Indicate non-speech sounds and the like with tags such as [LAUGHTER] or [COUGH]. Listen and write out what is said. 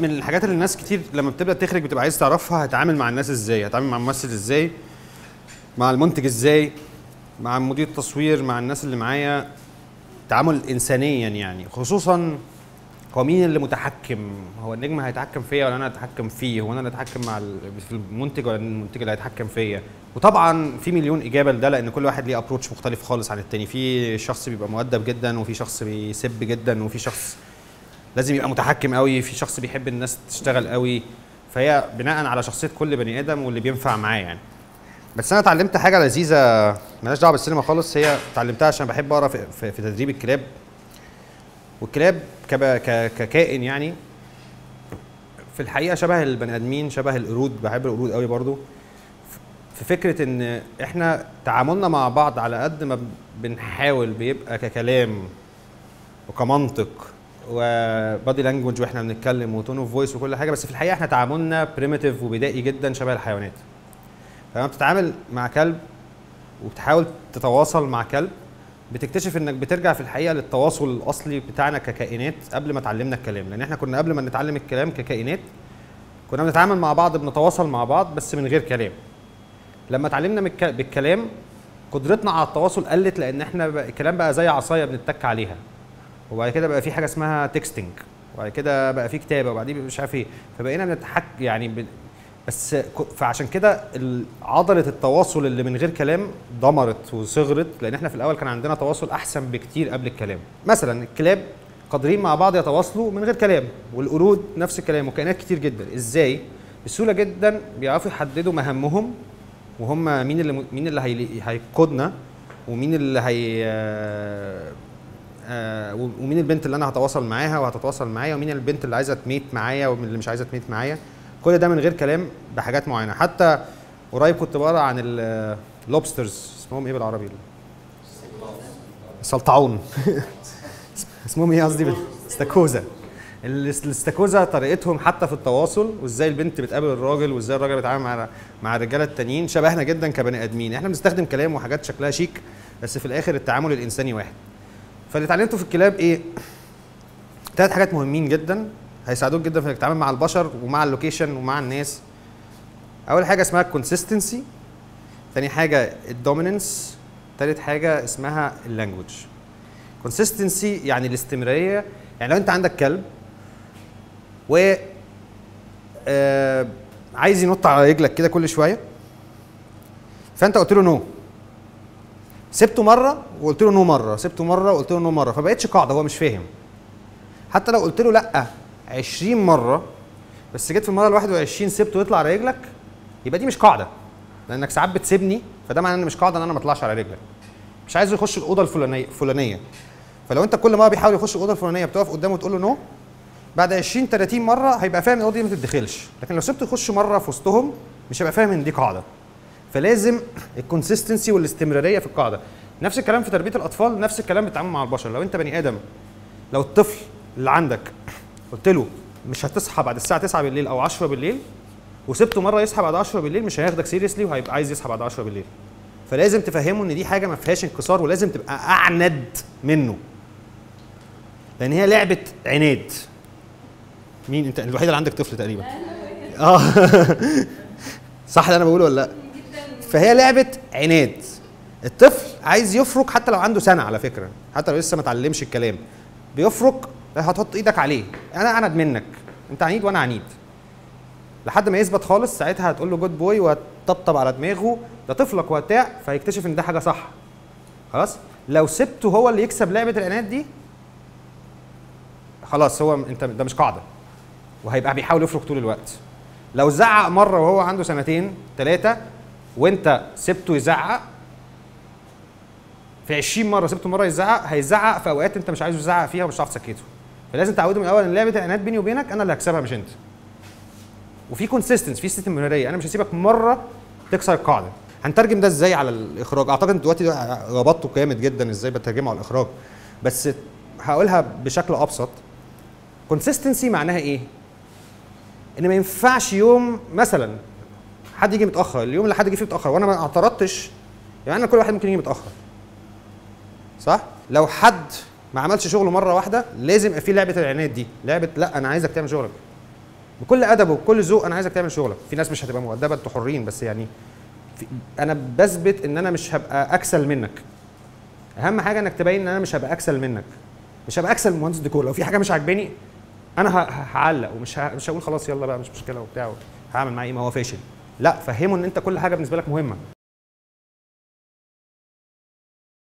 من الحاجات اللي الناس كتير لما بتبدأ تخرج بتبقى عايز تعرفها هتعامل مع الناس إزاي؟ هتعامل مع الممثل إزاي؟ مع المنتج إزاي؟ مع مدير التصوير؟ مع الناس اللي معايا؟ تعامل انسانيا يعني. خصوصا هو مين اللي متحكم؟ هو النجم هيتحكم فيا ولا أنا أتحكم فيه؟ هو أنا اللي أتحكم مع المنتج ولا المنتج اللي هيتحكم فيا؟ وطبعا في مليون إجابة لده لأن كل واحد ليه ابروتش مختلف خالص عن التاني. في شخص بيبقى مؤدب جدا وفي شخص بيسب جدا وفي شخص لازم يبقى متحكم قوي في شخص بيحب الناس تشتغل قوي. فهي بناء على شخصية كل بني آدم واللي بينفع معاه يعني. بس أنا اتعلمت حاجة لذيذة مالهاش دعوة بالسينما خالص هي اتعلمتها عشان بحب أقرأ في, في, في تدريب الكلاب. والكلاب ككائن يعني في الحقيقة شبه البني آدمين شبه القرود بحب القرود قوي برضو. في فكرة إن إحنا تعاملنا مع بعض على قد ما بنحاول بيبقى ككلام وكمنطق. و body language وإحنا بنتكلم و tone of voice وكل حاجة بس في الحقيقة إحنا تعاملنا primitive وبدائي جدا شبه الحيوانات. فلما بتتعامل مع كلب وبتحاول تتواصل مع كلب بتكتشف إنك بترجع في الحقيقة للتواصل الأصلي بتاعنا ككائنات قبل ما اتعلمنا الكلام. لأن إحنا كنا قبل ما نتعلم الكلام ككائنات كنا بنتعامل مع بعض بنتواصل مع بعض بس من غير كلام. لما اتعلمنا من الك- بالكلام قدرتنا على التواصل قلت لأن إحنا الكلام بقى زي عصاية بنتك عليها. وبعد كده بقى في حاجة اسمها تكستنج وبعد كده بقى في كتابة وبعدين مش عارف إيه. فبقينا بنتحك يعني ب... بس فعشان كده عضلة التواصل اللي من غير كلام دمرت وصغرت لأن إحنا في الأول كان عندنا تواصل أحسن بكتير قبل الكلام. مثلا الكلاب قادرين مع بعض يتواصلوا من غير كلام والقرود نفس الكلام وكائنات كتير جدا. إزاي؟ بسهولة جدا بيعرفوا يحددوا مهامهم وهم مين اللي مين اللي هي- هيقودنا ومين اللي هي آه، ومين البنت اللي أنا هتواصل معاها وهتتواصل معايا ومين البنت اللي عايزة تميت معايا ومين اللي مش عايزة تميت معايا. كل ده من غير كلام بحاجات معينة. حتى قريب كنت بقرأ عن اللوبسترز اسمهم إيه بالعربي؟ السلطعون. [LAUGHS] اسمهم إيه قصدي؟ استاكوزا الاس- الاستاكوزا طريقتهم حتى في التواصل وإزاي البنت بتقابل الراجل وإزاي الراجل بيتعامل مع مع الرجالة التانيين. شبهنا جدا كبني آدمين. إحنا بنستخدم كلام وحاجات شكلها شيك بس في الآخر التعامل الإنساني واحد. فاللي اتعلمته في الكلاب إيه؟ ثلاث حاجات مهمين جدا هيساعدوك جدا في إنك تتعامل مع البشر ومع ال location ومع الناس. أول حاجة اسمها ال consistency تاني حاجة ال dominance تالت حاجة اسمها ال language consistency يعني الاستمرارية. يعني لو أنت عندك كلب و آه عايز ينط على رجلك كده كل شوية فأنت قلت له no سبته مرة وقلت له no مرة سبته مرة وقلت له no مرة فبقتش قاعدة هو مش فاهم. حتى لو قلت له لأ 20 مرة بس جيت في المرة ال 21 سبته يطلع على رجلك يبقى دي مش قاعدة. لأنك ساعات بتسيبني فده معناه إن مش قاعدة إن أنا ما أطلعش على رجلك. مش عايزه يخش الأوضة الفلانية الفلانيه فلو أنت كل مرة بيحاول يخش الأوضة الفلانية بتقف قدامه وتقول له no بعد 20 30 مرة هيبقى فاهم إن الأوضة دي ما تتدخلش. لكن لو سبته يخش مرة في وسطهم مش هيبقى فاهم إن دي قاعدة. فلازم ال consistency والاستمرارية في القاعدة. نفس الكلام في تربية الأطفال نفس الكلام بالتعامل مع البشر. لو أنت بني آدم لو الطفل اللي عندك قلت له مش هتصحى بعد الساعة 9 بالليل أو 10 بالليل وسبته مرة يصحى بعد 10 بالليل مش هياخدك سيريسلي وهيبقى عايز يصحى بعد 10 بالليل. فلازم تفهمه إن دي حاجة ما فيهاش انكسار ولازم تبقى أعند منه. لأن هي لعبة عناد. مين؟ أنت الوحيده اللي عندك طفل تقريبا. آه. [LAUGHS] صح اللي أنا بقوله ولا لأ؟ فهي لعبة عناد. الطفل عايز يفرك حتى لو عنده سنة على فكرة حتى لو لسه ما اتعلمش الكلام. بيفرك هتحط إيدك عليه. أنا اعند منك. انت عنيد وأنا عنيد. لحد ما يثبت خالص ساعتها هتقول له جود بوي وهتطبطب على دماغه. ده طفلك وبتاع فيكتشف ان ده حاجة صح. خلاص؟ لو سبته هو اللي يكسب لعبة العناد دي خلاص هو انت ده مش قاعدة. وهيبقى بيحاول يفرك طول الوقت. لو زعق مرة وهو عنده سنتين ثلاثة وانت سبته يزعق في 20 مرة سبته مرة يزعق هيزعق في أوقات انت مش عايزه يزعق فيها ومش هتعرف تسكته. فلازم تعوده من الأول إن لعبة العناد بيني وبينك أنا اللي هكسبها مش أنت. وفي consistency في استمراريه أنا مش هسيبك مرة تكسر القاعدة. هنترجم ده إزاي على الإخراج؟ أعتقد دلوقتي ربطته جامد جدا إزاي بترجمه على الإخراج. بس هقولها بشكل أبسط. consistency معناها إيه؟ إن ما ينفعش يوم مثلا حد يجي متأخر. اليوم اللي حد يجي فيه متأخر. وأنا ما اعترضتش يعني أنا كل واحد ممكن يجي متأخر. صح؟ لو حد ما عملش شغله مرة واحدة لازم يبقى في لعبة العناد دي. لعبة لأ أنا عايزك تعمل شغلك. بكل أدب وبكل ذوق أنا عايزك تعمل شغلك. في ناس مش هتبقى مؤدبة أنتوا حرين بس يعني أنا بثبت إن أنا مش هبقى أكسل منك. أهم حاجة إنك تبين إن أنا مش هبقى أكسل منك. مش هبقى أكسل من مهندس ديكور لو في حاجة مش عاجباني أنا هعلق ومش مش هقول خلاص يلا بقى مش مشكلة وبتاع هعمل معاه إيه؟ ما هو فاشل. لا فهمه إن أنت كل حاجة بالنسبة لك مهمة.